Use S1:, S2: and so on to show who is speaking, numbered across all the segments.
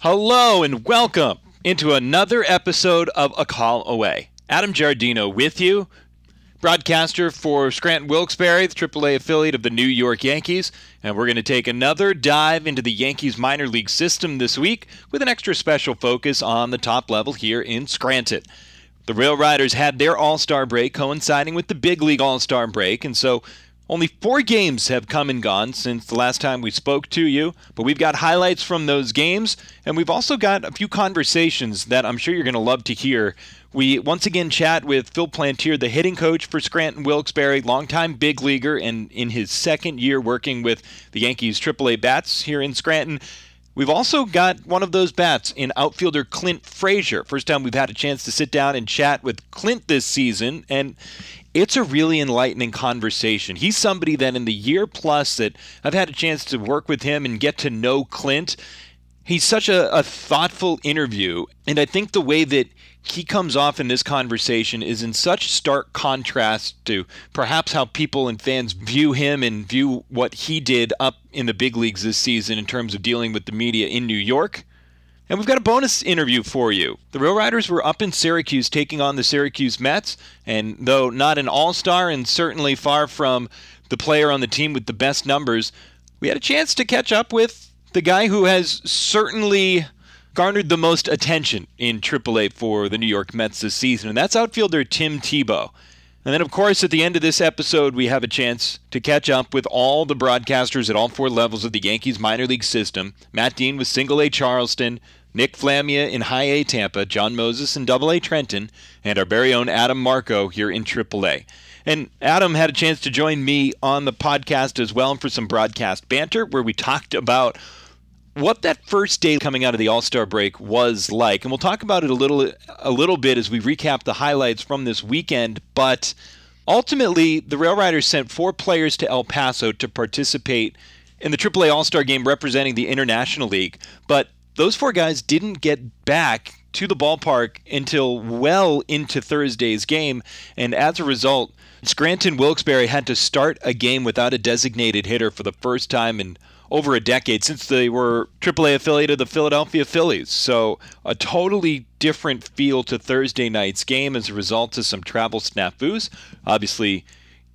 S1: Hello and welcome into another episode of A Call Away. Adam Giardino with you, broadcaster for Scranton Wilkes-Barre, the AAA affiliate of the New York Yankees, and we're going to take another dive into the Yankees minor league system this week with an extra special focus on the top level here in Scranton. The Rail Riders had their All-Star break coinciding with the Big League All-Star break, and so only four games have come and gone since the last time we spoke to you, but we've got highlights from those games, and we've also got a few conversations that I'm sure you're going to love to hear. We once again chat with Phil Plantier, the hitting coach for Scranton Wilkes-Barre, longtime big leaguer, and in his second year working with the Yankees AAA bats here in Scranton. We've also got one of those bats in outfielder Clint Frazier. First time we've had a chance to sit down and chat with Clint this season, and it's a really enlightening conversation. He's somebody that in the year plus that I've had a chance to work with him and get to know Clint, he's such a, a thoughtful interview. And I think the way that he comes off in this conversation is in such stark contrast to perhaps how people and fans view him and view what he did up in the big leagues this season in terms of dealing with the media in New York. And we've got a bonus interview for you. The Rail Riders were up in Syracuse taking on the Syracuse Mets, and though not an all star and certainly far from the player on the team with the best numbers, we had a chance to catch up with the guy who has certainly garnered the most attention in AAA for the New York Mets this season, and that's outfielder Tim Tebow. And then, of course, at the end of this episode, we have a chance to catch up with all the broadcasters at all four levels of the Yankees minor league system Matt Dean with Single A Charleston, Nick Flamia in High A Tampa, Jon Mozes in Double A Trenton, and our very own Adam Marco here in Triple A. And Adam had a chance to join me on the podcast as well for some broadcast banter where we talked about what that first day coming out of the All-Star break was like. And we'll talk about it a little a little bit as we recap the highlights from this weekend, but ultimately the Rail Riders sent four players to El Paso to participate in the AAA All-Star game representing the International League, but those four guys didn't get back to the ballpark until well into Thursday's game, and as a result, Scranton Wilkes-Barre had to start a game without a designated hitter for the first time in over a decade since they were AAA affiliate of the Philadelphia Phillies. So a totally different feel to Thursday night's game as a result of some travel snafus. Obviously,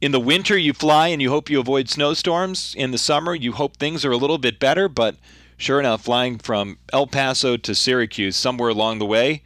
S1: in the winter you fly and you hope you avoid snowstorms. In the summer you hope things are a little bit better, but sure enough, flying from El Paso to Syracuse somewhere along the way,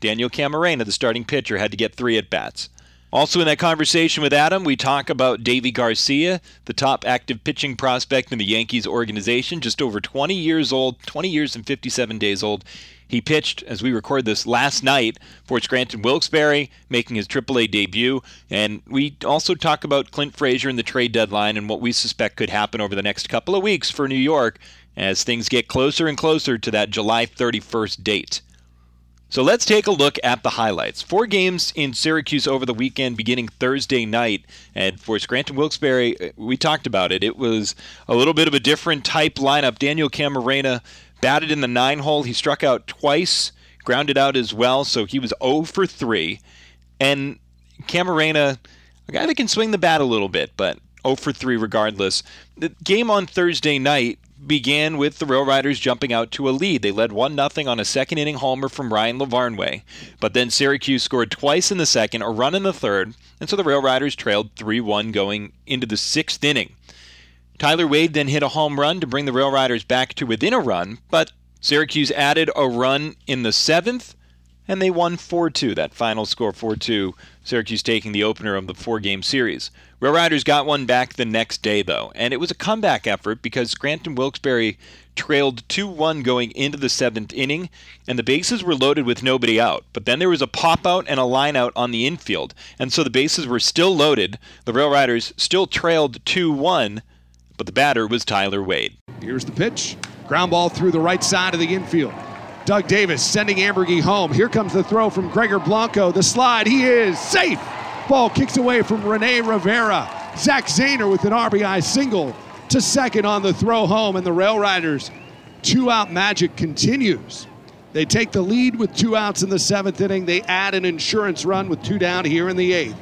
S1: Daniel Camarena, the starting pitcher, had to get three at bats. Also, in that conversation with Adam, we talk about Deivi Garcia, the top active pitching prospect in the Yankees organization, just over 20 years old, 20 years and 57 days old. He pitched, as we record this, last night for Scranton Wilkes-Barre, making his AAA debut. And we also talk about Clint Frazier and the trade deadline and what we suspect could happen over the next couple of weeks for New York as things get closer and closer to that July 31st date. So let's take a look at the highlights. Four games in Syracuse over the weekend, beginning Thursday night. And for Scranton Wilkes-Barre, uh, we talked about it. It was a little bit of a different type lineup. Daniel Camarena batted in the nine hole. He struck out twice, grounded out as well, so he was 0 for 3. And Camarena, a guy that can swing the bat a little bit, but 0 for 3 regardless. The game on Thursday night began with the Rail Riders jumping out to a lead. They led 1 0 on a second inning homer from Ryan Lavarnway. But then Syracuse scored twice in the second, a run in the third, and so the Rail Riders trailed 3 1 going into the sixth inning. Tyler Wade then hit a home run to bring the Rail Riders back to within a run, but Syracuse added a run in the seventh, and they won 4 2. That final score 4 2, Syracuse taking the opener of the four game series. Rail Riders got one back the next day, though, and it was a comeback effort because Scranton Wilkes-Barre trailed 2 1 going into the seventh inning, and the bases were loaded with nobody out. But then there was a pop out and a line out on the infield, and so the bases were still loaded. The Rail Riders still trailed 2 1, but the batter was Tyler Wade.
S2: Here's the pitch. Ground ball through the right side of the infield. Doug Davis sending Amburgey home. Here comes the throw from Gregor Blanco. The slide, he is safe. Ball kicks away from Rene Rivera. Zack Zehner with an RBI single to second on the throw home, and the Rail Riders two out magic continues. They take the lead with two outs in the seventh inning. They add an insurance run with two down here in the eighth.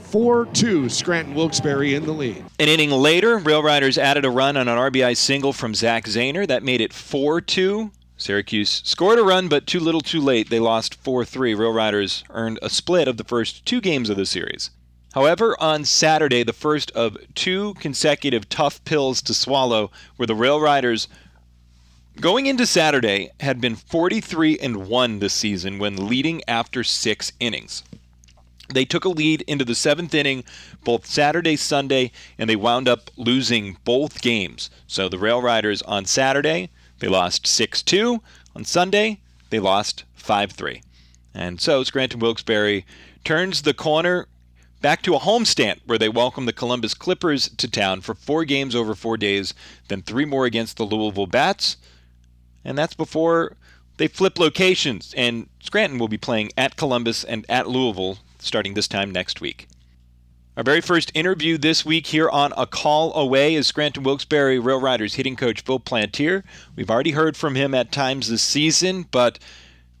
S2: 4 2, Scranton Wilkes-Barre in the lead.
S1: An inning later, Rail Riders added a run on an RBI single from Zack Zehner. That made it 4 2. Syracuse scored a run, but too little too late. They lost 4 3. Rail Riders earned a split of the first two games of the series. However, on Saturday, the first of two consecutive tough pills to swallow, were the Rail Riders going into Saturday had been 43 and 1 this season when leading after 6 innings. They took a lead into the 7th inning both Saturday, Sunday, and they wound up losing both games. So the Rail Riders on Saturday, they lost 6-2. On Sunday, they lost 5-3. And so Scranton Wilkes-Barre turns the corner back to a homestand where they welcome the Columbus Clippers to town for four games over four days, then three more against the Louisville Bats. And that's before they flip locations, and Scranton will be playing at Columbus and at Louisville starting this time next week. Our very first interview this week here on A Call Away is Scranton Wilkes-Barre Rail Riders hitting coach Phil Plantier. We've already heard from him at times this season, but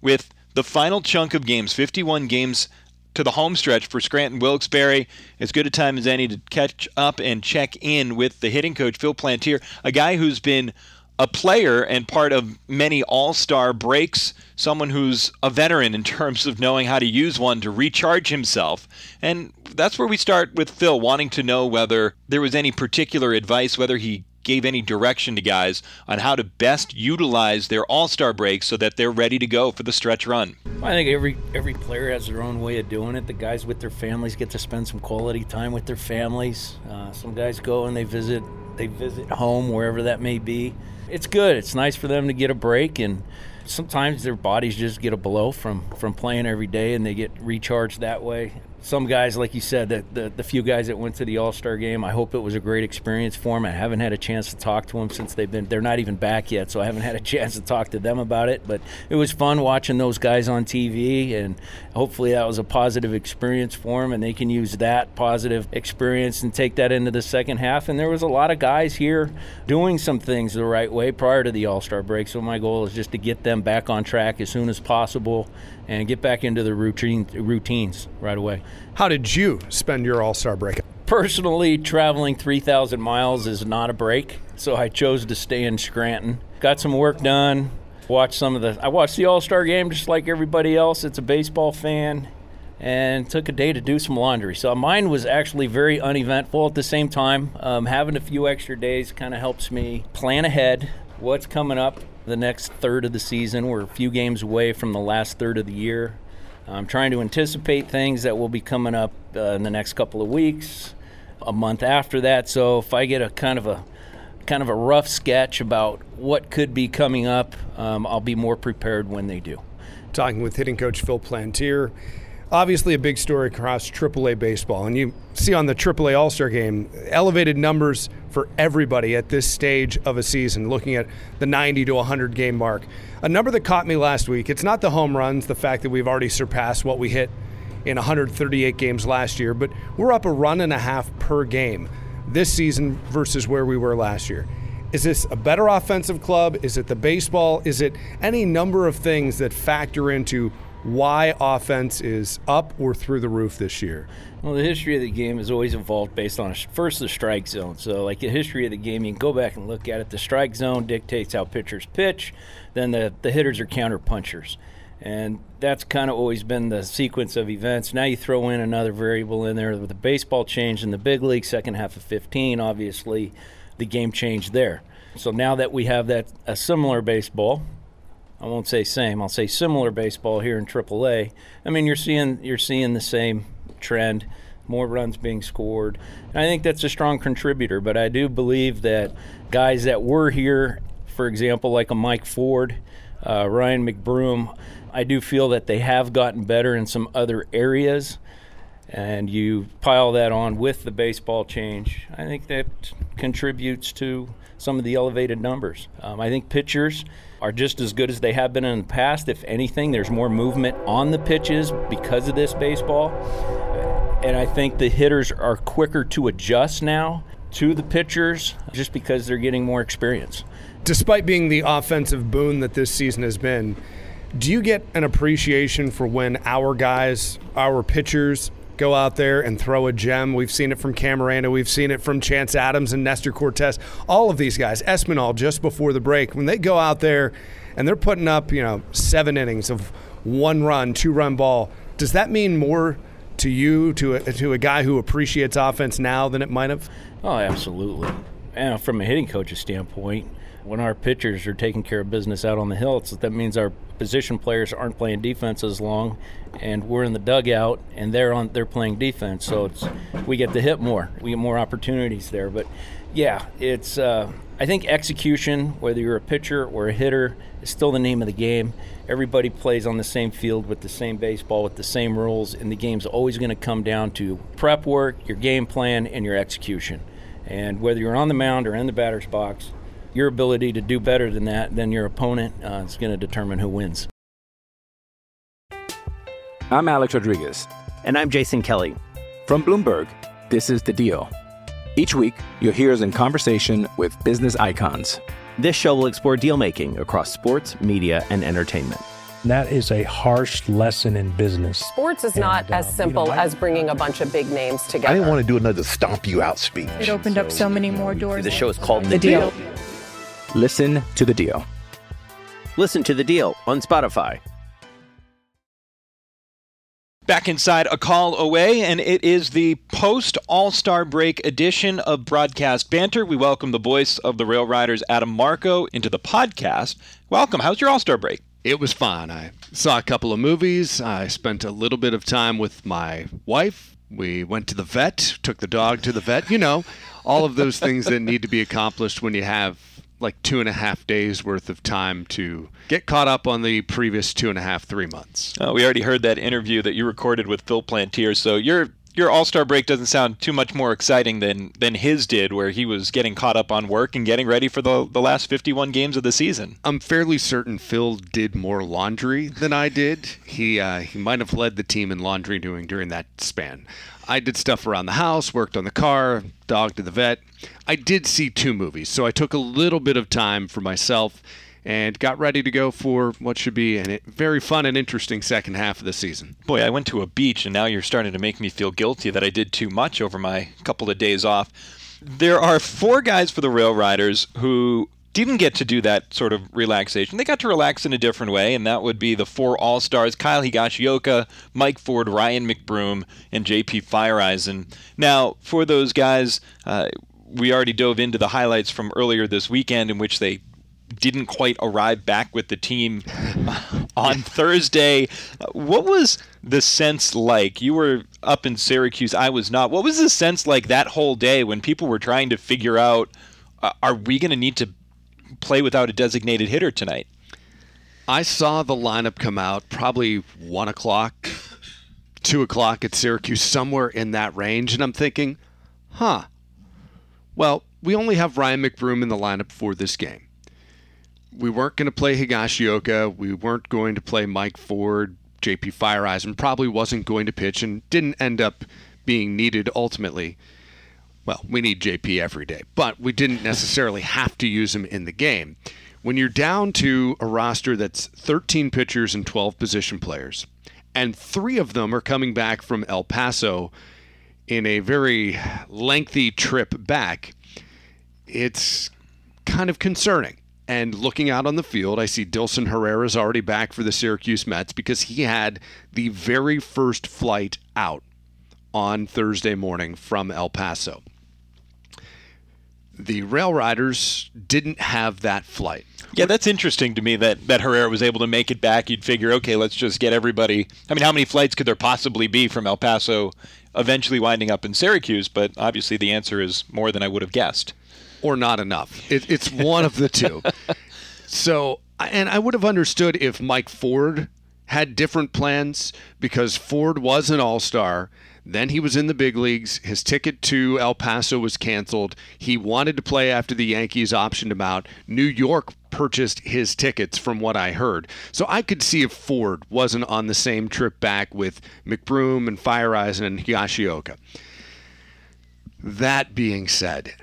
S1: with the final chunk of games, 51 games to the home stretch for Scranton Wilkes-Barre. As good a time as any to catch up and check in with the hitting coach, Phil Plantier, a guy who's been a player and part of many all star breaks, someone who's a veteran in terms of knowing how to use one to recharge himself. And that's where we start with Phil, wanting to know whether there was any particular advice, whether he gave any direction to guys on how to best utilize their all-star breaks so that they're ready to go for the stretch run.
S3: I think every every player has their own way of doing it. The guys with their families get to spend some quality time with their families. Uh, some guys go and they visit they visit home wherever that may be. It's good. It's nice for them to get a break and sometimes their bodies just get a blow from from playing every day and they get recharged that way some guys, like you said, the, the, few guys that went to the All Star game, I hope it was a great experience for them. I haven't had a chance to talk to them since they've been, they're not even back yet, so I haven't had a chance to talk to them about it. But it was fun watching those guys on TV, and hopefully that was a positive experience for them, and they can use that positive experience and take that into the second half. And there was a lot of guys here doing some things the right way prior to the All Star break, so my goal is just to get them back on track as soon as possible and get back into the routine routines right away.
S4: How did you spend your All Star break?
S3: Personally, traveling 3,000 miles is not a break, so I chose to stay in Scranton. Got some work done. Watched some of the. I watched the All Star game just like everybody else. It's a baseball fan, and took a day to do some laundry. So mine was actually very uneventful. At the same time, um, having a few extra days kind of helps me plan ahead what's coming up the next third of the season. We're a few games away from the last third of the year. I'm trying to anticipate things that will be coming up uh, in the next couple of weeks, a month after that. So if I get a kind of a kind of a rough sketch about what could be coming up, um, I'll be more prepared when they do.
S4: Talking with hitting coach Phil Plantier obviously a big story across AAA baseball. And you see on the AAA All Star game, elevated numbers for everybody at this stage of a season, looking at the 90 to 100 game mark. A number that caught me last week, it's not the home runs, the fact that we've already surpassed what we hit in 138 games last year, but we're up a run and a half per game this season versus where we were last year. Is this a better offensive club? Is it the baseball? Is it any number of things that factor into why offense is up or through the roof this year?
S3: Well, the history of the game has always evolved based on first the strike zone. So, like the history of the game, you can go back and look at it. The strike zone dictates how pitchers pitch. Then the the hitters are counter punchers, and that's kind of always been the sequence of events. Now you throw in another variable in there with the baseball change in the big league, second half of 15. Obviously, the game changed there. So now that we have that a similar baseball, I won't say same. I'll say similar baseball here in AAA. I mean, you're seeing you're seeing the same trend, more runs being scored. And I think that's a strong contributor. But I do believe that guys that were here, for example, like a Mike Ford, uh, Ryan McBroom, I do feel that they have gotten better in some other areas. And you pile that on with the baseball change, I think that contributes to some of the elevated numbers. Um, I think pitchers are just as good as they have been in the past. If anything, there's more movement on the pitches because of this baseball. And I think the hitters are quicker to adjust now to the pitchers just because they're getting more experience.
S4: Despite being the offensive boon that this season has been, do you get an appreciation for when our guys, our pitchers, go out there and throw a gem? We've seen it from Camarena, we've seen it from Chance Adams and Nestor Cortes. All of these guys, Espinal just before the break, when they go out there and they're putting up, you know, seven innings of one run, two run ball, does that mean more to you, to a, to a guy who appreciates offense now than it might have?
S3: Oh, absolutely. And from a hitting coach's standpoint, when our pitchers are taking care of business out on the hill, that means our position players aren't playing defense as long, and we're in the dugout and they're on they're playing defense. So it's we get to hit more, we get more opportunities there. But yeah, it's uh, I think execution, whether you're a pitcher or a hitter, is still the name of the game. Everybody plays on the same field with the same baseball with the same rules, and the game's always going to come down to prep work, your game plan, and your execution. And whether you're on the mound or in the batter's box, your ability to do better than that than your opponent uh, is going to determine who wins.
S5: I'm Alex Rodriguez.
S6: And I'm Jason Kelly.
S5: From Bloomberg, this is The Deal. Each week, you'll hear us in conversation with business icons.
S6: This show will explore deal making across sports, media, and entertainment.
S7: That is a harsh lesson in business.
S8: Sports is not
S7: And, uh,
S8: as
S7: you
S8: simple
S7: know, I-
S8: as bringing a bunch of big names together.
S9: I didn't want to do another stomp you out speech.
S10: It opened up so many more doors.
S6: The show is called
S10: The Deal.
S5: Listen to The Deal.
S6: Listen to The Deal on Spotify.
S1: Back inside a call away, and it is the post All Star break edition of Broadcast Banter. We welcome the voice of the Rail Riders, Adam Marco, into the podcast. Welcome. How's your All Star break?
S2: It was fun. I saw a couple of movies. I spent a little bit of time with my wife. We went to the vet, took the dog to the vet. You know, all of those things that need to be accomplished when you have like two and a half days worth of time to get caught up on the previous two and a half, three months.
S1: Uh, we already heard that interview that you recorded with Phil Plantier, so your your All Star break doesn't sound too much more exciting than than his did, where he was getting caught up on work and getting ready for the the last 51 games of the season.
S2: I'm fairly certain Phil did more laundry than I did. He uh, he might have led the team in laundry doing during that span. I did stuff around the house, worked on the car, dog to the vet. I did see two movies, so I took a little bit of time for myself and got ready to go for what should be a very fun and interesting second half of the season.
S1: Boy, I went to a beach, and now you're starting to make me feel guilty that I did too much over my couple of days off. There are four guys for the Rail Riders who didn't get to do that sort of relaxation. They got to relax in a different way, and that would be the four All Stars: Kyle Higashioka, Mike Ford, Ryan McBroom, and JP Feyereisen. Now, for those guys, uh, we already dove into the highlights from earlier this weekend, in which they didn't quite arrive back with the team on Thursday. What was the sense like? You were up in Syracuse, I was not. What was the sense like that whole day when people were trying to figure out uh, are we going to need to play without a designated hitter tonight?
S2: I saw the lineup come out probably one o'clock, two o'clock at Syracuse, somewhere in that range, and I'm thinking, huh. Well, we only have Ryan McBroom in the lineup for this game. We weren't going to play Higashioka. We weren't going to play Mike Ford. JP Feyereisen probably wasn't going to pitch and didn't end up being needed ultimately. Well, we need JP every day, but we didn't necessarily have to use him in the game. When you're down to a roster that's 13 pitchers and 12 position players, and three of them are coming back from El Paso in a very lengthy trip back, it's kind of concerning. And looking out on the field, I see Dilson Herrera's already back for the Syracuse Mets because he had the very first flight out on Thursday morning from El Paso. The Rail Riders didn't have that flight.
S1: Yeah, that's interesting to me that, that Herrera was able to make it back. You'd figure, okay, let's just get everybody. I mean, how many flights could there possibly be from El Paso eventually winding up in Syracuse? But obviously the answer is more than I would have guessed.
S2: or not enough. It, it's one of the two. So, and I would have understood if Mike Ford had different plans because Ford was an all star. Then he was in the big leagues. His ticket to El Paso was canceled. He wanted to play after the Yankees optioned him out. New York purchased his tickets, from what I heard. So I could see if Ford wasn't on the same trip back with McBroom and Feyereisen and Higashioka. That being said,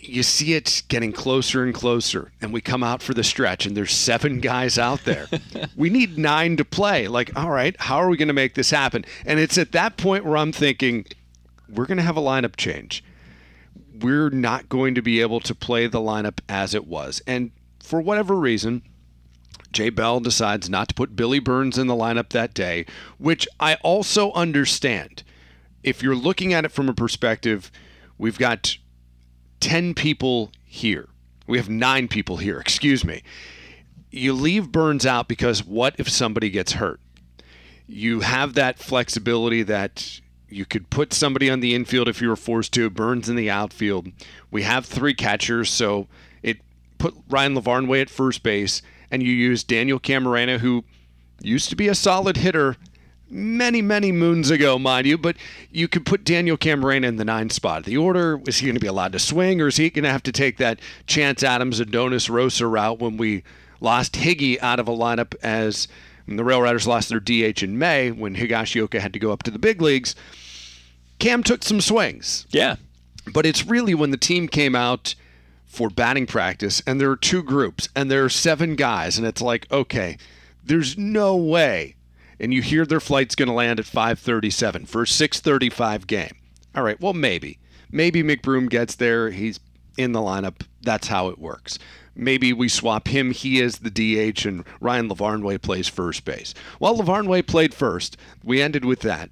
S2: you see it getting closer and closer, and we come out for the stretch, and there's seven guys out there. we need nine to play. Like, all right, how are we going to make this happen? And it's at that point where I'm thinking, we're going to have a lineup change. We're not going to be able to play the lineup as it was. And for whatever reason, Jay Bell decides not to put Billy Burns in the lineup that day, which I also understand. If you're looking at it from a perspective, we've got 10 people here. We have nine people here, excuse me. You leave Burns out because what if somebody gets hurt? You have that flexibility that you could put somebody on the infield if you were forced to, Burns in the outfield. We have three catchers, so it put Ryan Lavarnway at first base, and you use Daniel Camarena, who used to be a solid hitter many, many moons ago, mind you, but you could put Daniel Camarena in the nine spot. of The order is he going to be allowed to swing, or is he going to have to take that Chance Adams Adonis Rosa route when we lost Higgy out of a lineup as the Rail Riders lost their DH in May when Higashioka had to go up to the big leagues? Cam took some swings.
S1: Yeah.
S2: But it's really when the team came out for batting practice and there are two groups and there are seven guys and it's like, okay, there's no way and you hear their flight's going to land at 5:37 for a 6:35 game. All right, well maybe. Maybe McBroom gets there, he's in the lineup. That's how it works. Maybe we swap him, he is the DH and Ryan Lavarnway plays first base. Well, Lavarnway played first. We ended with that.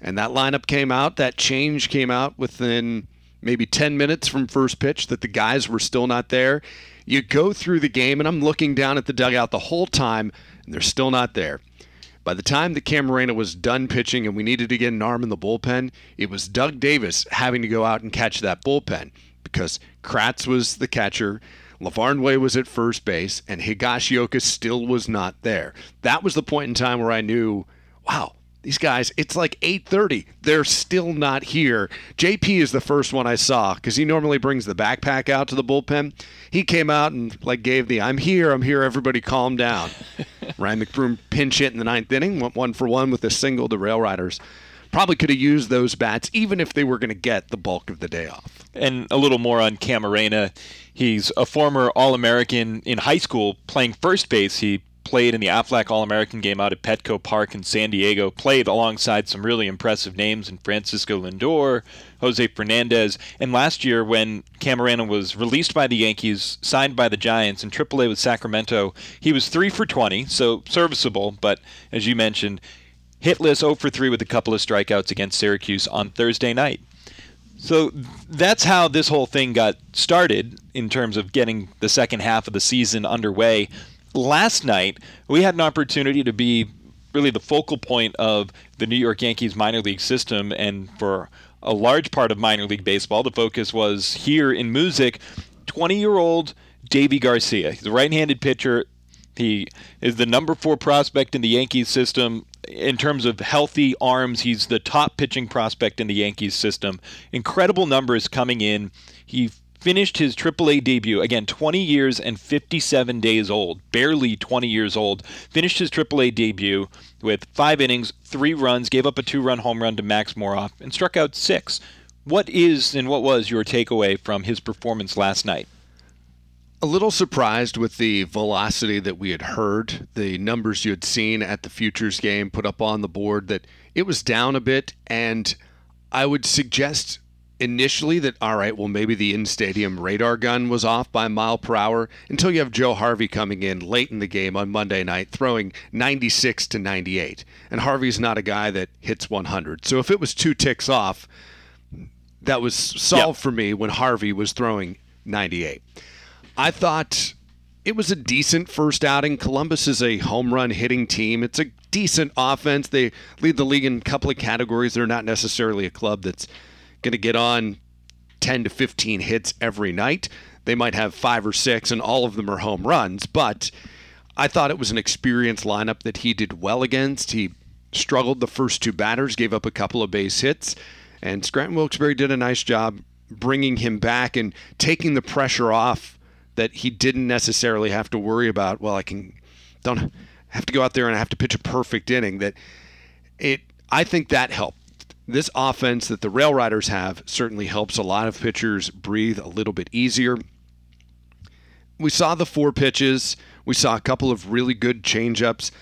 S2: And that lineup came out, that change came out within maybe 10 minutes from first pitch that the guys were still not there. You go through the game, and I'm looking down at the dugout the whole time, and they're still not there. By the time the Camarena was done pitching and we needed to get an arm in the bullpen, it was Doug Davis having to go out and catch that bullpen because Kratz was the catcher, Lavarnway was at first base, and Higashioka still was not there. That was the point in time where I knew, wow, these guys, it's like 8:30. They're still not here. JP is the first one I saw because he normally brings the backpack out to the bullpen. He came out and like gave the "I'm here, I'm here, everybody calm down." Ryan McBroom pinch hit in the ninth inning, went one for one with a single to Rail Riders. Probably could have used those bats even if they were going to get the bulk of the day off.
S1: And a little more on Camarena. He's a former All American in high school playing first base. He played in the Aflac All American game out at Petco Park in San Diego, played alongside some really impressive names in Francisco Lindor, Jose Fernandez, and last year when Camarena was released by the Yankees, signed by the Giants in AAA with Sacramento, he was 3 for 20, so serviceable, but as you mentioned, hitless 0 for 3 with a couple of strikeouts against Syracuse on Thursday night. So that's how this whole thing got started in terms of getting the second half of the season underway last night we had an opportunity to be really the focal point of the New York Yankees minor league system, and for a large part of minor league baseball, the focus was here in Moosic. 20 year old Deivi Garcia. He's a right handed pitcher. He is the number four prospect in the Yankees system. In terms of healthy arms, he's the top pitching prospect in the Yankees system. Incredible numbers coming in. He finished his AAA debut, again, 20 years and 57 days old, barely 20 years old, finished his AAA debut with five innings, three runs, gave up a two run home run to Max Moroff, and struck out six. What is and what was your takeaway from his performance last night?
S2: A little surprised with the velocity that we had heard, the numbers you had seen at the Futures game put up on the board, that it was down a bit. And I would suggest initially that all right, well maybe the in-stadium radar gun was off by a mile per hour until you have Joe Harvey coming in late in the game on Monday night throwing 96 to 98. And Harvey's not a guy that hits 100. So if it was two ticks off, that was solved yep. for me when Harvey was throwing 98. I thought it was a decent first outing. Columbus is a home run hitting team. It's a decent offense. They lead the league in a couple of categories. They're not necessarily a club that's going to get on 10 to 15 hits every night. They might have five or six, and all of them are home runs. But I thought it was an experienced lineup that he did well against. He struggled the first two batters, gave up a couple of base hits, and Scranton Wilkes-Barre did a nice job bringing him back and taking the pressure off that he didn't necessarily have to worry about. Well, I can don't have to go out there and I have to pitch a perfect inning. That it, I think that helped. This offense that the Rail Riders have certainly helps a lot of pitchers breathe a little bit easier. We saw the four pitches. We saw a couple of really good changeups.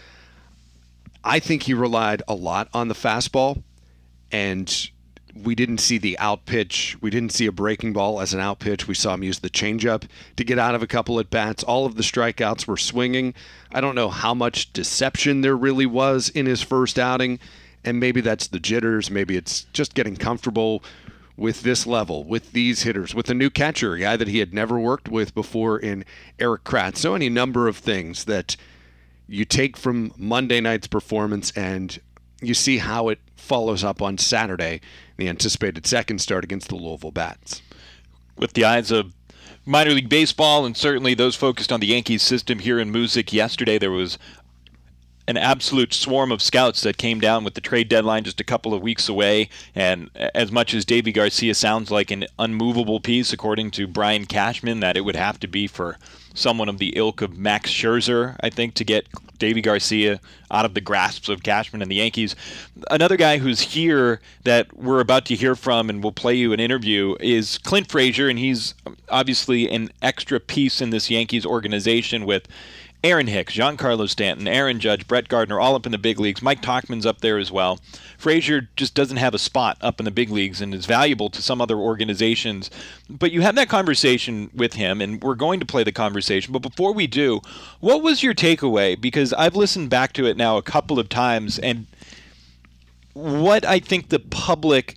S2: I think he relied a lot on the fastball, and we didn't see the out pitch. We didn't see a breaking ball as an out pitch. We saw him use the changeup to get out of a couple at bats. All of the strikeouts were swinging. I don't know how much deception there really was in his first outing, and maybe that's the jitters. Maybe it's just getting comfortable with this level, with these hitters, with a new catcher, a guy that he had never worked with before in Erik Kratz. So any number of things that you take from Monday night's performance and you see how it follows up on Saturday, the anticipated second start against the Louisville Bats.
S1: With the eyes of minor league baseball and certainly those focused on the Yankees system here in Moosic yesterday, there was an absolute swarm of scouts that came down with the trade deadline just a couple of weeks away. And as much as Deivi Garcia sounds like an unmovable piece, according to Brian Cashman, that it would have to be for someone of the ilk of Max Scherzer, I think, to get Deivi Garcia out of the grasps of Cashman and the Yankees. Another guy who's here that we're about to hear from and we'll play you an interview is Clint Frazier, and he's obviously an extra piece in this Yankees organization with Aaron Hicks, Giancarlo Stanton, Aaron Judge, Brett Gardner, all up in the big leagues. Mike Tauchman's up there as well. Frazier just doesn't have a spot up in the big leagues and is valuable to some other organizations. But you have that conversation with him, and we're going to play the conversation. But before we do, what was your takeaway? Because I've listened back to it now a couple of times, and what I think the public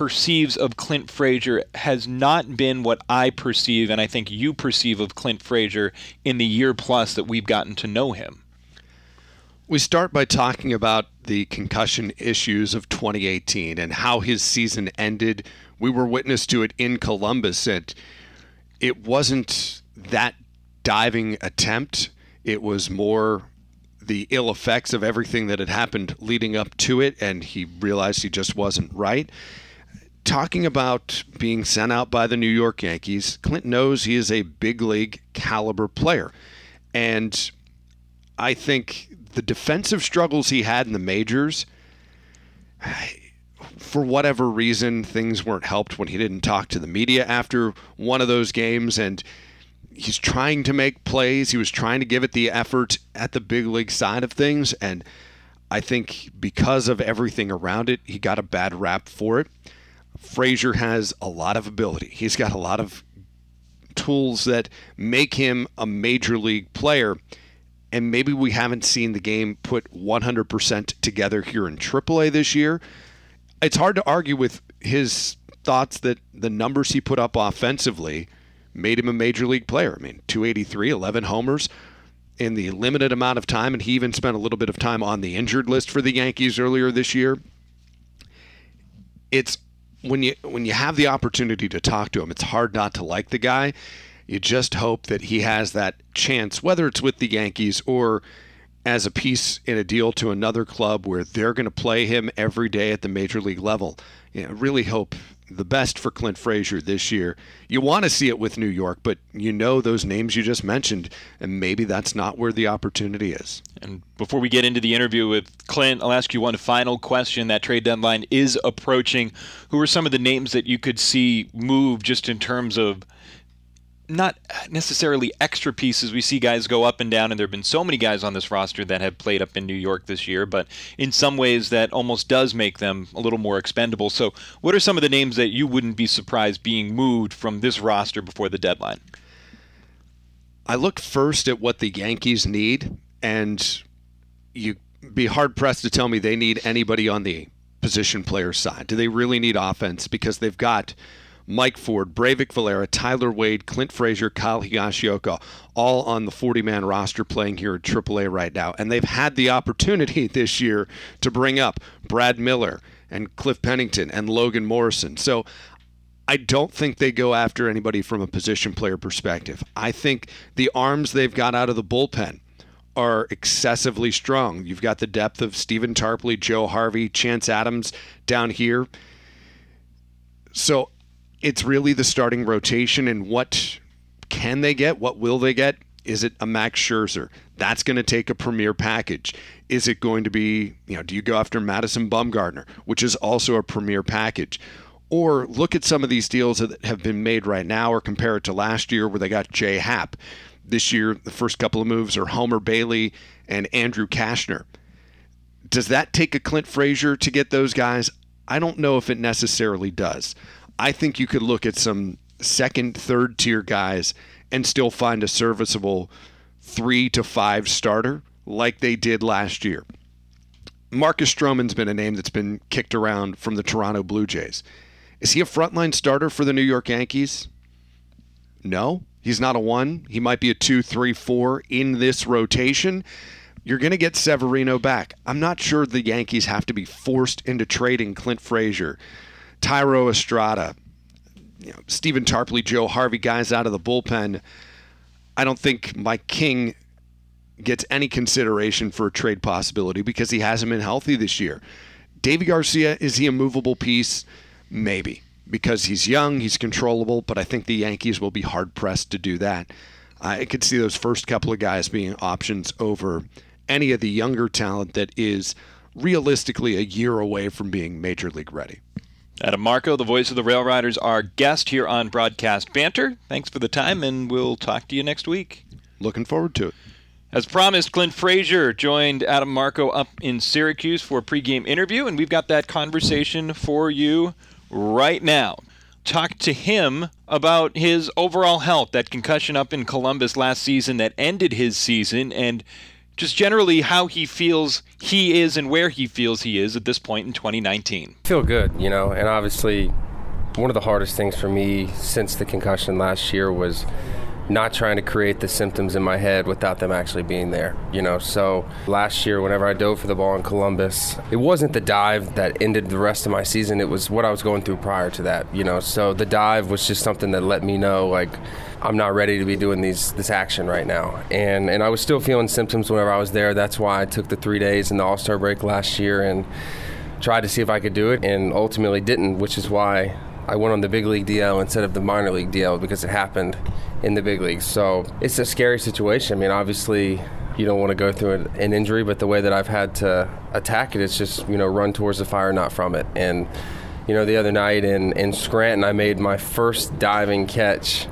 S1: perceives of Clint Frazier has not been what I perceive and I think you perceive of Clint Frazier in the year plus that we've gotten to know him.
S2: We start by talking about the concussion issues of 2018 and how his season ended. We were witness to it in Columbus, and it wasn't that diving attempt. It was more the ill effects of everything that had happened leading up to it, and he realized he just wasn't right talking about being sent out by the New York Yankees, Clint knows he is a big league caliber player. And I think the defensive struggles he had in the majors, for whatever reason, things weren't helped when he didn't talk to the media after one of those games. And he's trying to make plays. He was trying to give it the effort at the big league side of things. And I think because of everything around it, he got a bad rap for it. Frazier has a lot of ability. He's got a lot of tools that make him a major league player. And maybe we haven't seen the game put 100% together here in AAA this year. It's hard to argue with his thoughts that the numbers he put up offensively made him a major league player. I mean, 283, 11 homers in the limited amount of time, and he even spent a little bit of time on the injured list for the Yankees earlier this year. It's when you when you have the opportunity to talk to him, it's hard not to like the guy. You just hope that he has that chance, whether it's with the Yankees or as a piece in a deal to another club where they're going to play him every day at the major league level. You know, really hope the best for Clint Frazier this year. You want to see it with New York, but you know those names you just mentioned, and maybe that's not where the opportunity is.
S1: And before we get into the interview with Clint, I'll ask you one final question. That trade deadline is approaching. Who are some of the names that you could see move just in terms of not necessarily extra pieces. We see guys go up and down, and there have been so many guys on this roster that have played up in New York this year, but in some ways that almost does make them a little more expendable. So, what are some of the names that you wouldn't be surprised being moved from this roster before the deadline?
S2: I look first at what the Yankees need, and you be hard pressed to tell me they need anybody on the position player side. Do they really need offense? Because they've got Mike Ford, Breyvic Valera, Tyler Wade, Clint Frazier, Kyle Higashioka, all on the 40 man roster playing here at AAA right now. And they've had the opportunity this year to bring up Brad Miller and Cliff Pennington and Logan Morrison. So I don't think they go after anybody from a position player perspective. I think the arms they've got out of the bullpen are excessively strong. You've got the depth of Stephen Tarpley, Joe Harvey, Chance Adams down here. So it's really the starting rotation and what can they get? What will they get? Is it a Max Scherzer? That's going to take a premier package. Is it going to be, you know, do you go after Madison Bumgarner, which is also a premier package? Or look at some of these deals that have been made right now or compare it to last year where they got Jay Happ. This year, the first couple of moves are Homer Bailey and Andrew Cashner. Does that take a Clint Frazier to get those guys? I don't know if it necessarily does. I think you could look at some second, third tier guys and still find a serviceable three to five starter like they did last year. Marcus Stroman's been a name that's been kicked around from the Toronto Blue Jays. Is he a frontline starter for the New York Yankees? No, he's not a one. He might be a two, three, four in this rotation. You're going to get Severino back. I'm not sure the Yankees have to be forced into trading Clint Frazier, Thairo Estrada, you know, Stephen Tarpley, Joe Harvey, guys out of the bullpen. I don't think Mike King gets any consideration for a trade possibility because he hasn't been healthy this year. Deivi Garcia, is he a movable piece? Maybe. Because he's young, he's controllable, but I think the Yankees will be hard pressed to do that. I could see those first couple of guys being options over any of the younger talent that is realistically a year away from being major league ready.
S1: Adam Marco, the voice of the Rail Riders, our guest here on Broadcast Banter. Thanks for the time, and we'll talk to you next week.
S2: Looking forward to it.
S1: As promised, Clint Frazier joined Adam Marco up in Syracuse for a pregame interview, and we've got that conversation for you right now. Talk to him about his overall health, that concussion up in Columbus last season that ended his season, and just generally how he feels he is and where he feels he is at this point in 2019.
S11: Feel good, you know, and obviously one of the hardest things for me since the concussion last year was not trying to create the symptoms in my head without them actually being there, you know. So last year, whenever I dove for the ball in Columbus, it wasn't the dive that ended the rest of my season. It was what I was going through prior to that, you know. So the dive was just something that let me know, like, I'm not ready to be doing these this action right now. And and I was still feeling symptoms whenever I was there. That's why I took the three days in the All Star break last year and tried to see if I could do it, and ultimately didn't, which is why I went on the big league DL instead of the minor league DL because it happened in the big leagues. So it's a scary situation. I mean, obviously, you don't want to go through an injury, but the way that I've had to attack it, it is just, you know, run towards the fire, not from it. And, you know, the other night in, in Scranton, I made my first diving catch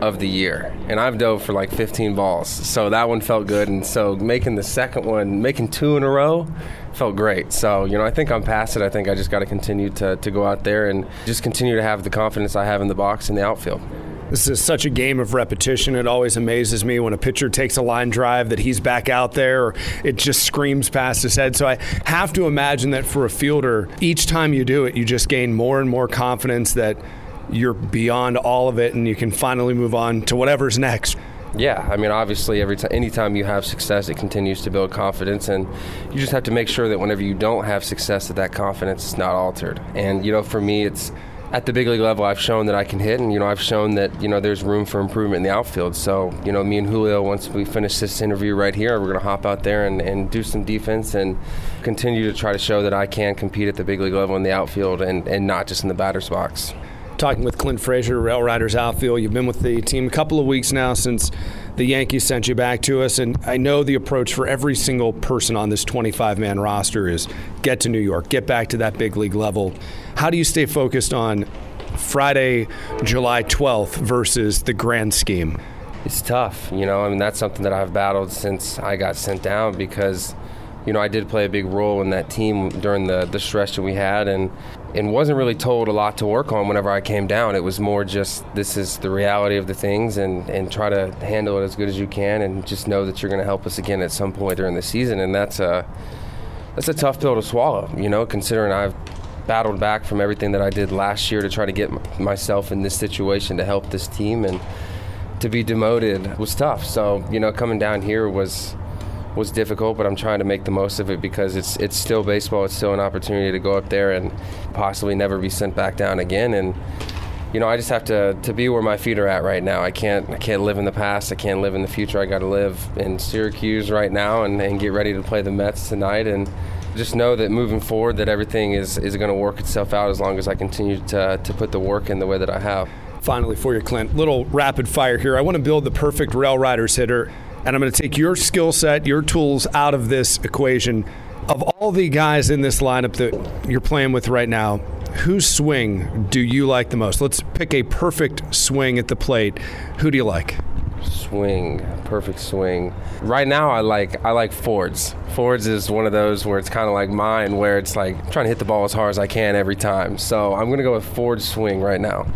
S11: of the year. And I've dove for like 15 balls. So that one felt good. And so making the second one, making two in a row, felt great. So, you know, I think I'm past it. I think I just got to continue to, to go out there and just continue to have the confidence I have in the box and the outfield.
S4: This is such a game of repetition. It always amazes me when a pitcher takes a line drive that he's back out there or it just screams past his head. So I have to imagine that for a fielder, each time you do it, you just gain more and more confidence that you're beyond all of it and you can finally move on to whatever's next.
S11: Yeah, I mean, obviously, every time, anytime you have success, it continues to build confidence, and you just have to make sure that whenever you don't have success, that that confidence is not altered. And you know, for me, it's at the big league level, I've shown that I can hit, and you know, I've shown that you know there's room for improvement in the outfield. So you know, me and Julio, once we finish this interview right here, we're gonna hop out there and, and do some defense and continue to try to show that I can compete at the big league level in the outfield and, and not just in the batter's box
S4: talking with Clint Frazier, Rail Riders outfield. You've been with the team a couple of weeks now since the Yankees sent you back to us, and I know the approach for every single person on this 25-man roster is get to New York, get back to that big league level. How do you stay focused on Friday, July 12th versus the grand scheme?
S11: It's tough, you know. I mean, that's something that I've battled since I got sent down because you know, I did play a big role in that team during the, the stretch that we had, and and wasn't really told a lot to work on whenever I came down. It was more just this is the reality of the things and, and try to handle it as good as you can and just know that you're going to help us again at some point during the season. And that's a, that's a tough pill to swallow, you know, considering I've battled back from everything that I did last year to try to get myself in this situation to help this team. And to be demoted was tough. So, you know, coming down here was was difficult, but I'm trying to make the most of it because it's it's still baseball. It's still an opportunity to go up there and possibly never be sent back down again. And you know, I just have to, to be where my feet are at right now. I can't I can't live in the past. I can't live in the future. I got to live in Syracuse right now and, and get ready to play the Mets tonight and just know that moving forward that everything is, is going to work itself out as long as I continue to, to put the work in the way that I have.
S2: Finally, for you, Clint, little rapid fire here. I want to build the perfect Rail Riders hitter, and I'm going to take your skill set, your tools out of this equation. Of all the guys in this lineup that you're playing with right now, whose swing do you like the most? Let's pick a perfect swing at the plate. Who do you like?
S11: Swing, perfect swing. Right now, I like I like Ford's. Ford's is one of those where it's kind of like mine, where it's like trying to hit the ball as hard as I can every time. So I'm gonna go with Ford's swing right now.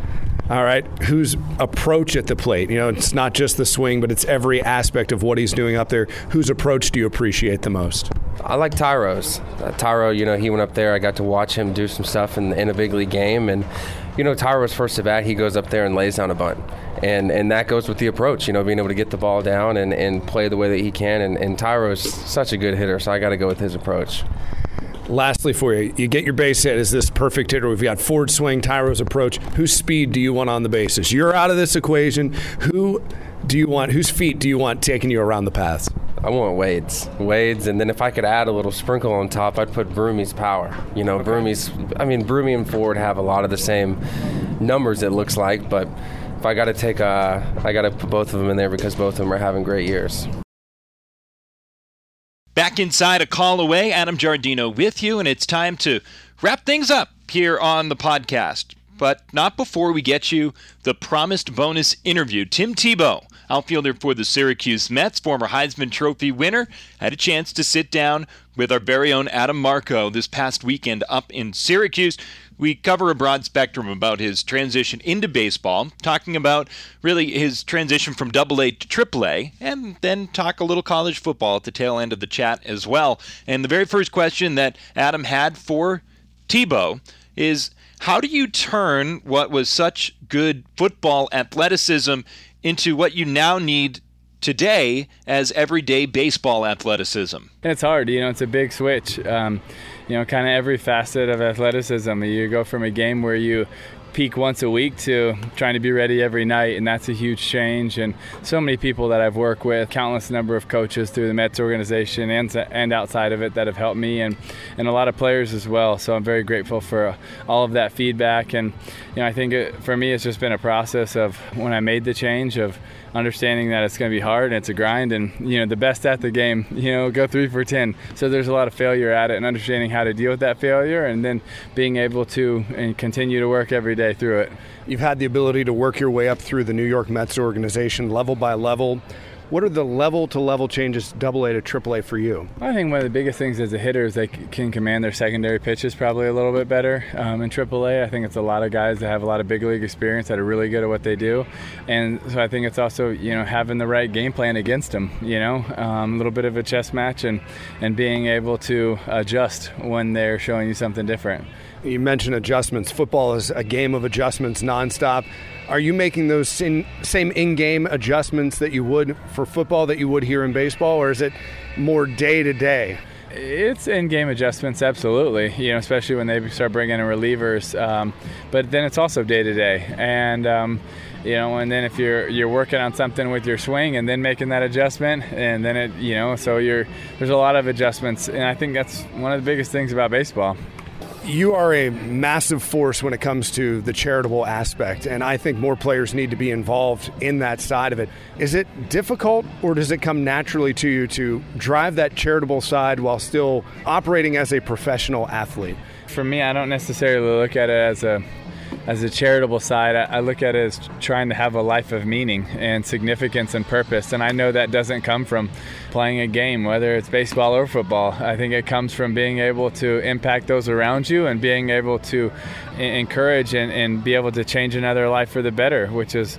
S2: All right, whose approach at the plate? You know, it's not just the swing, but it's every aspect of what he's doing up there. Whose approach do you appreciate the most?
S11: I like Thairo's. Uh, Thairo, you know, he went up there. I got to watch him do some stuff in, in a big league game, and you know, Thairo's first at bat, he goes up there and lays down a bunt. And, and that goes with the approach, you know, being able to get the ball down and, and play the way that he can. And, and Thairo's such a good hitter, so I got to go with his approach.
S2: Lastly, for you, you get your base hit Is this perfect hitter. We've got Ford swing, Thairo's approach. Whose speed do you want on the bases? You're out of this equation. Who do you want? Whose feet do you want taking you around the paths?
S11: I want Wade's. Wade's, and then if I could add a little sprinkle on top, I'd put Brumy's power. You know, okay. Brumy's. I mean, Brumy and Ford have a lot of the same numbers. It looks like, but if I got to take a, I got to put both of them in there because both of them are having great years.
S1: Back inside a call away, Adam Giardino with you, and it's time to wrap things up here on the podcast. But not before we get you the promised bonus interview. Tim Tebow, outfielder for the Syracuse Mets, former Heisman Trophy winner, had a chance to sit down with our very own Adam Marco this past weekend up in Syracuse. We cover a broad spectrum about his transition into baseball, talking about really his transition from Double A to Triple A, and then talk a little college football at the tail end of the chat as well. And the very first question that Adam had for Tebow is how do you turn what was such good football athleticism into what you now need today as everyday baseball athleticism?
S12: It's hard, you know, it's a big switch. Um, you know, kind of every facet of athleticism. You go from a game where you peak once a week to trying to be ready every night, and that's a huge change. And so many people that I've worked with, countless number of coaches through the Mets organization and and outside of it that have helped me, and and a lot of players as well. So I'm very grateful for all of that feedback. And you know, I think it, for me, it's just been a process of when I made the change of understanding that it's going to be hard and it's a grind and you know the best at the game you know go three for ten. So there's a lot of failure at it and understanding how to deal with that failure and then being able to and continue to work every day through it.
S2: You've had the ability to work your way up through the new york mets organization level by level what are the level to level changes, double A to triple A for you?
S12: I think one of the biggest things as a hitter is they can command their secondary pitches probably a little bit better. Um, in triple A, I think it's a lot of guys that have a lot of big league experience that are really good at what they do. And so I think it's also, you know, having the right game plan against them, you know, um, a little bit of a chess match and, and being able to adjust when they're showing you something different.
S2: You mentioned adjustments. Football is a game of adjustments nonstop. Are you making those same in-game adjustments that you would for football that you would here in baseball, or is it more day to day?
S12: It's in-game adjustments, absolutely. You know, especially when they start bringing in relievers. Um, but then it's also day to day, and um, you know, and then if you're you're working on something with your swing and then making that adjustment, and then it, you know, so you're there's a lot of adjustments, and I think that's one of the biggest things about baseball
S2: you are a massive force when it comes to the charitable aspect, and I think more players need to be involved in that side of it. Is it difficult, or does it come naturally to you to drive that charitable side while still operating as a professional athlete?
S12: For me, I don't necessarily look at it as a as a charitable side, I, look at it as trying to have a life of meaning and significance and purpose. And I know that doesn't come from playing a game, whether it's baseball or football. I think it comes from being able to impact those around you and being able to encourage and, and be able to change another life for the better, which is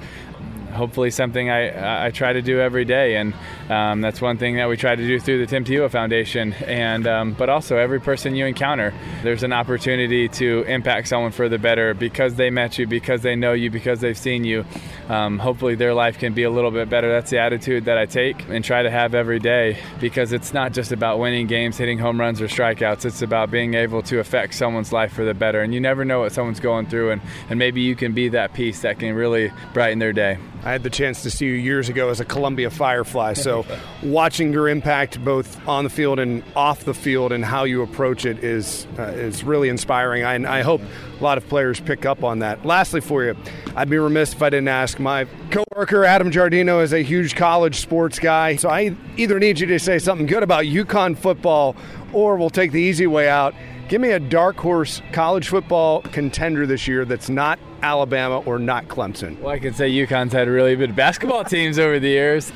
S12: hopefully something I, I try to do every day. And Um, that's one thing that we try to do through the Tim Tebow Foundation. And um, but also every person you encounter, there's an opportunity to impact someone for the better because they met you, because they know you, because they've seen you. Um, hopefully their life can be a little bit better. That's the attitude that I take and try to have every day because it's not just about winning games, hitting home runs or strikeouts. It's about being able to affect someone's life for the better. And you never know what someone's going through, and, and maybe you can be that piece that can really brighten their day.
S4: I had the chance to see you years ago as a Columbia Firefly. So, watching your impact both on the field and off the field and how you approach it is uh, is really inspiring. I, and I hope a lot of players pick up on that. Lastly, for you, I'd be remiss if I didn't ask. My coworker Adam Giardino is a huge college sports guy, so I either need you to say something good about UConn football, or we'll take the easy way out. Give me a dark horse college football contender this year that's not Alabama or not Clemson.
S12: Well, I can say UConn's had really good basketball teams over the years.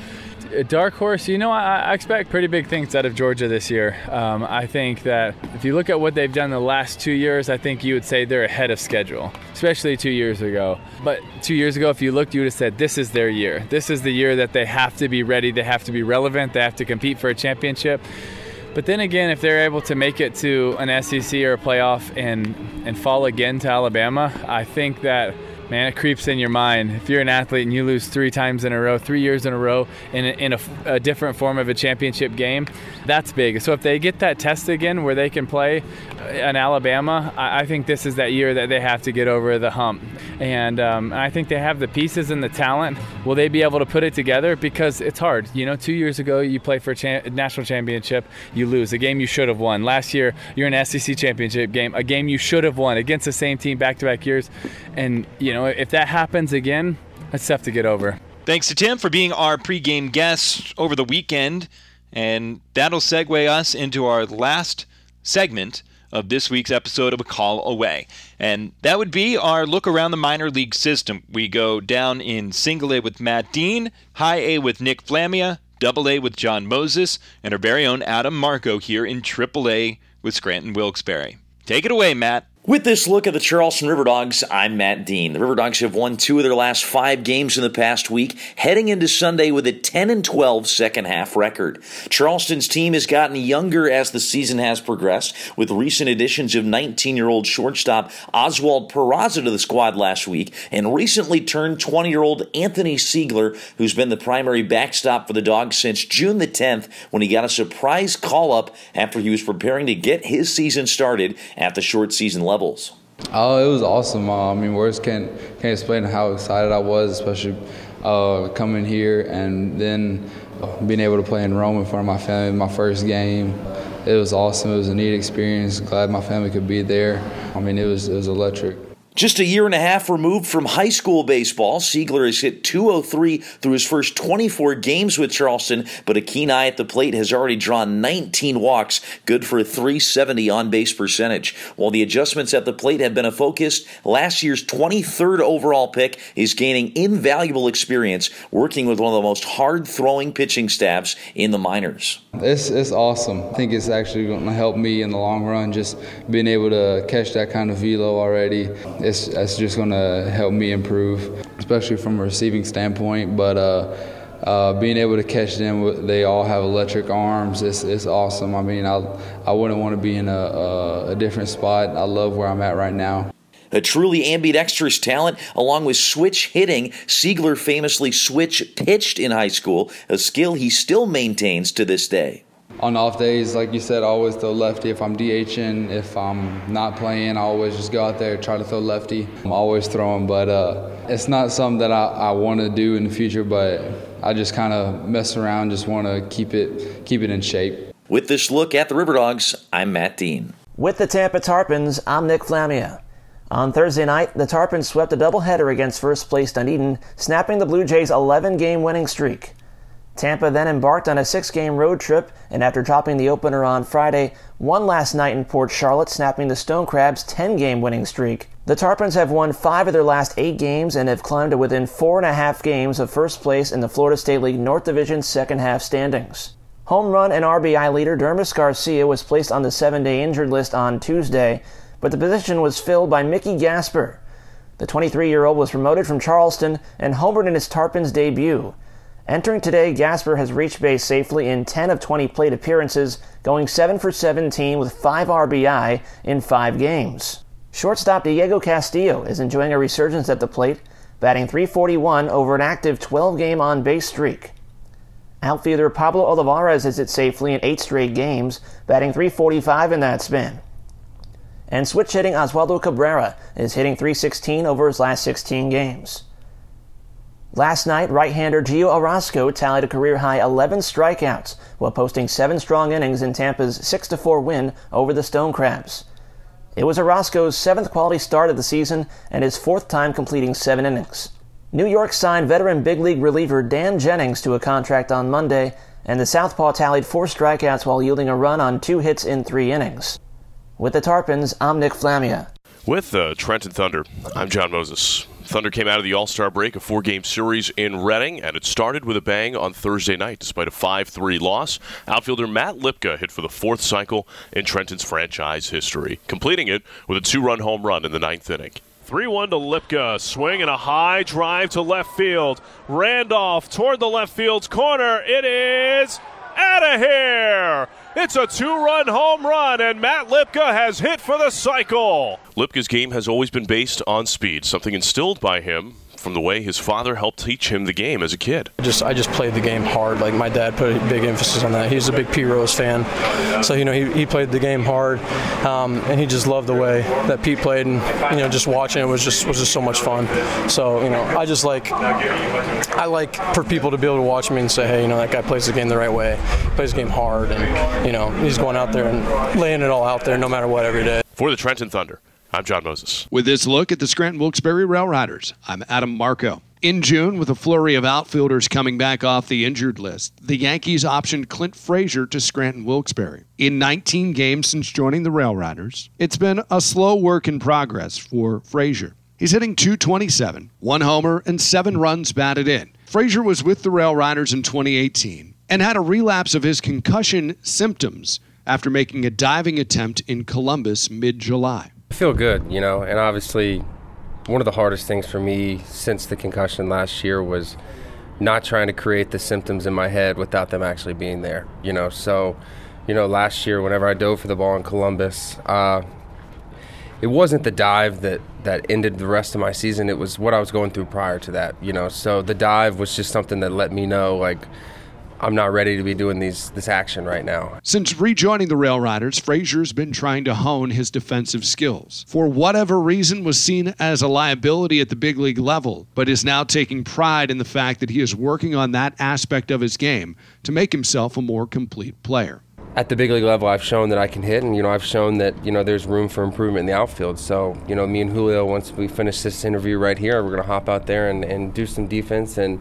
S12: A dark horse, you know, I, I, expect pretty big things out of Georgia this year. Um, I think that if you look at what they've done the last two years, I think you would say they're ahead of schedule, especially two years ago. But two years ago, if you looked, you would have said this is their year. This is the year that they have to be ready, they have to be relevant, they have to compete for a championship. But then again, if they're able to make it to an SEC or a playoff and and fall again to Alabama, I think that man, it creeps in your mind. If you're an athlete and you lose three times in a row, three years in a row, in a, in a, a, different form of a championship game, that's big. So if they get that test again where they can play in Alabama, I, I think this is that year that they have to get over the hump. And um, I think they have the pieces and the talent. Will they be able to put it together? Because it's hard. You know, two years ago, you play for a cha- national championship, you lose a game you should have won. Last year, you're in an SEC championship game, a game you should have won against the same team back to back years. And, you know, know, if that happens again, that's tough to get over.
S1: Thanks to Tim for being our pregame guest over the weekend. And that'll segue us into our last segment of this week's episode of A Call Away. And that would be our look around the minor league system. We go down in single A with Matt Dean, high A with Nick Flamia, double A with Jon Mozes, and our very own Adam Marco here in triple A with Scranton Wilkes-Barre. Take it away, Matt.
S13: With this look at the Charleston River Dogs, I'm Matt Dean. The River Dogs have won two of their last five games in the past week, heading into Sunday with a 10 and 12 second half record. Charleston's team has gotten younger as the season has progressed, with recent additions of 19 year old shortstop Oswald Peraza to the squad last week, and recently turned 20 year old Anthony Seigler, who's been the primary backstop for the Dogs since June the 10th when he got a surprise call up after he was preparing to get his season started at the short season
S14: Oh, it was awesome. Uh, I mean, words can't can't explain how excited I was, especially uh, coming here and then being able to play in Rome in front of my family, my first game. It was awesome. It was a neat experience. Glad my family could be there. I mean, it was it was electric.
S13: Just a year and a half removed from high school baseball, Seigler has hit 203 through his first 24 games with Charleston, but a keen eye at the plate has already drawn 19 walks, good for a 370 on base percentage. While the adjustments at the plate have been a focus, last year's 23rd overall pick is gaining invaluable experience working with one of the most hard throwing pitching staffs in the minors.
S14: It's, it's awesome. I think it's actually going to help me in the long run, just being able to catch that kind of velo already it's, it's just going to help me improve, especially from a receiving standpoint. But uh, uh, being able to catch them, they all have electric arms. It's, it's awesome. I mean, I, I wouldn't want to be in a, a, a different spot. I love where I'm at right now.
S13: A truly ambidextrous talent, along with switch hitting, Seigler famously switch pitched in high school, a skill he still maintains to this day
S14: on off days, like you said, I always throw lefty. If I'm DHing, if I'm not playing, I always just go out there try to throw lefty. I'm always throwing, but uh, it's not something that I, I want to do in the future. But I just kind of mess around, just want to keep it keep it in shape.
S13: With this look at the River Dogs, I'm Matt Dean.
S15: With the Tampa Tarpons, I'm Nick Flamia. On Thursday night, the Tarpons swept a doubleheader against first place Dunedin, snapping the Blue Jays' 11 game winning streak. Tampa then embarked on a six game road trip, and after dropping the opener on Friday, won last night in Port Charlotte, snapping the Stone Crabs' 10 game winning streak. The Tarpons have won five of their last eight games and have climbed to within four and a half games of first place in the Florida State League North Division second half standings. Home run and RBI leader Dermis Garcia was placed on the seven day injured list on Tuesday, but the position was filled by Mickey Gasper. The 23 year old was promoted from Charleston and homered in his Tarpons debut. Entering today, Gasper has reached base safely in 10 of 20 plate appearances, going 7 for 17 with 5 RBI in 5 games. Shortstop Diego Castillo is enjoying a resurgence at the plate, batting 341 over an active 12 game on base streak. Outfielder Pablo Olivares is it safely in 8 straight games, batting 345 in that span. And switch hitting Oswaldo Cabrera is hitting 316 over his last 16 games. Last night, right-hander Jio Orozco tallied a career-high 11 strikeouts while posting seven strong innings in Tampa's 6-4 win over the Stone Crabs. It was Orozco's seventh quality start of the season and his fourth time completing seven innings. New York signed veteran big league reliever Dan Jennings to a contract on Monday, and the Southpaw tallied four strikeouts while yielding a run on two hits in three innings. With the Tarpons, I'm Nick Flamia.
S16: With the uh, Trenton Thunder, I'm Jon Mozes. Thunder came out of the All Star break, a four game series in Reading, and it started with a bang on Thursday night despite a 5 3 loss. Outfielder Matt Lipka hit for the fourth cycle in Trenton's franchise history, completing it with a two run home run in the ninth inning.
S17: 3 1 to Lipka. Swing and a high drive to left field. Randolph toward the left field's corner. It is out of here. It's a two run home run, and Matt Lipka has hit for the cycle.
S16: Lipka's game has always been based on speed, something instilled by him from the way his father helped teach him the game as a kid.
S18: I just I just played the game hard. Like my dad put a big emphasis on that. He's a big Pete Rose fan, so you know he, he played the game hard, um, and he just loved the way that Pete played, and you know just watching it was just was just so much fun. So you know I just like I like for people to be able to watch me and say, hey, you know that guy plays the game the right way, plays the game hard, and you know he's going out there and laying it all out there no matter what every day.
S16: For the Trenton Thunder. I'm Jon Mozes.
S2: With this look at the Scranton Wilkes-Barre Rail Riders, I'm Adam Marco. In June, with a flurry of outfielders coming back off the injured list, the Yankees optioned Clint Frazier to Scranton Wilkes-Barre. In 19 games since joining the Rail Riders, it's been a slow work in progress for Frazier. He's hitting 227, one homer, and seven runs batted in. Frazier was with the Rail Riders in 2018 and had a relapse of his concussion symptoms after making a diving attempt in Columbus mid July.
S11: I feel good, you know, and obviously one of the hardest things for me since the concussion last year was not trying to create the symptoms in my head without them actually being there, you know. So, you know, last year whenever I dove for the ball in Columbus, uh, it wasn't the dive that that ended the rest of my season. It was what I was going through prior to that, you know. So the dive was just something that let me know like I'm not ready to be doing these this action right now.
S2: Since rejoining the Rail Riders, Frazier's been trying to hone his defensive skills. For whatever reason was seen as a liability at the big league level, but is now taking pride in the fact that he is working on that aspect of his game to make himself a more complete player.
S11: At the big league level, I've shown that I can hit, and you know I've shown that you know there's room for improvement in the outfield. So you know, me and Julio, once we finish this interview right here, we're gonna hop out there and, and do some defense and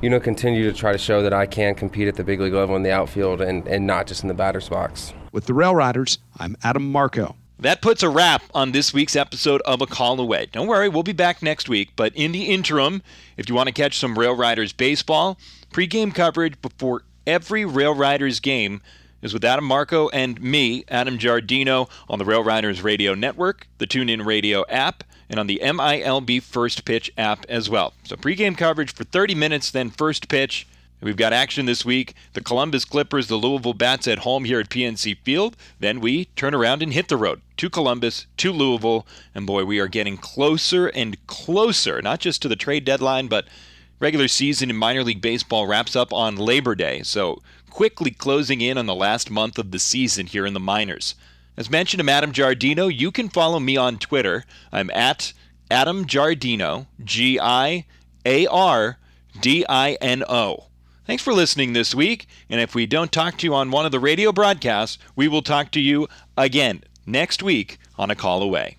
S11: you know, continue to try to show that I can compete at the big league level in the outfield and, and not just in the batter's box.
S2: With the Rail Riders, I'm Adam Marco.
S1: That puts a wrap on this week's episode of A Call Away. Don't worry, we'll be back next week. But in the interim, if you want to catch some Rail Riders baseball, pregame coverage before every Rail Riders game is with Adam Marco and me, Adam Giardino, on the Rail Riders Radio Network, the TuneIn Radio app, and on the MILB First Pitch app as well. So pregame coverage for 30 minutes, then first pitch. We've got action this week. The Columbus Clippers, the Louisville Bats at home here at PNC Field. Then we turn around and hit the road to Columbus, to Louisville. And boy, we are getting closer and closer, not just to the trade deadline, but regular season in minor league baseball wraps up on Labor Day. So quickly closing in on the last month of the season here in the minors. As mentioned, I'm Adam Giardino. You can follow me on Twitter. I'm at Adam Giardino, G I A R D I N O. Thanks for listening this week. And if we don't talk to you on one of the radio broadcasts, we will talk to you again next week on A Call Away.